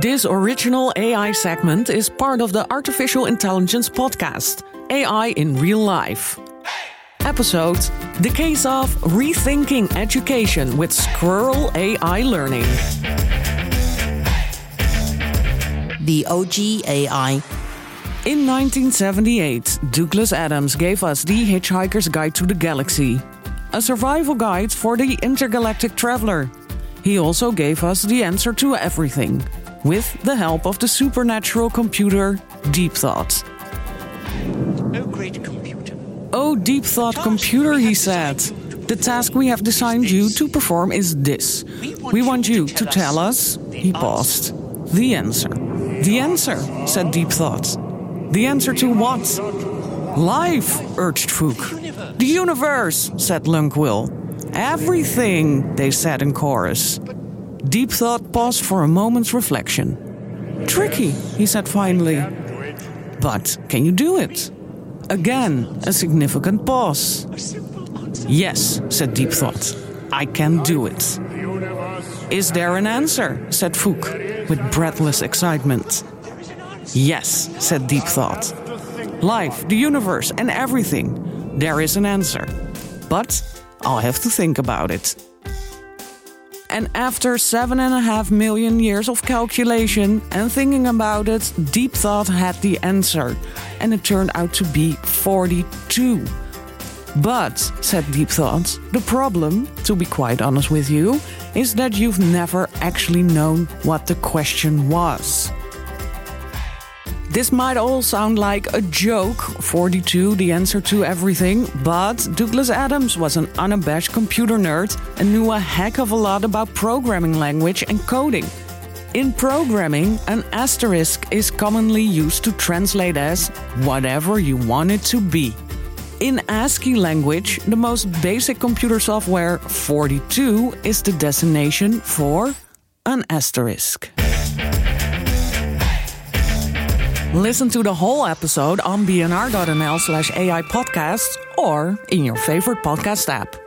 This original AI segment is part of the Artificial Intelligence podcast, AI in Real Life. Episode The Case of Rethinking Education with Squirrel AI Learning. The OG AI. In 1978, Douglas Adams gave us The Hitchhiker's Guide to the Galaxy, a survival guide for the intergalactic traveler. He also gave us the answer to everything, with the help of the supernatural computer Deep Thought. Oh, great computer. Oh, Deep Thought computer, he said. The task we have designed you to perform is this. We want you to tell us, he paused, the answer. The answer, said Deep Thought. The answer to what? Life, urged Fook. The universe, said Lunkwill. Everything, they said in chorus. Deep Thought paused for a moment's reflection. Tricky, he said finally. But can you do it? Again, a significant pause. Yes, said Deep Thought. I can do it. Is there an answer? said Fook, with breathless excitement. Yes, said Deep Thought. Life, the universe, and everything. There is an answer. But I'll have to think about it. And after seven and a half million years of calculation and thinking about it, Deep Thought had the answer. And it turned out to be 42. But, said Deep Thought, the problem, to be quite honest with you, is that you've never actually known what the question was. This might all sound like a joke 42, the answer to everything, but Douglas Adams was an unabashed computer nerd and knew a heck of a lot about programming language and coding. In programming, an asterisk is commonly used to translate as whatever you want it to be. In ASCII language, the most basic computer software, 42, is the designation for an asterisk. Listen to the whole episode on bnr.nl slash AI podcasts or in your favorite podcast app.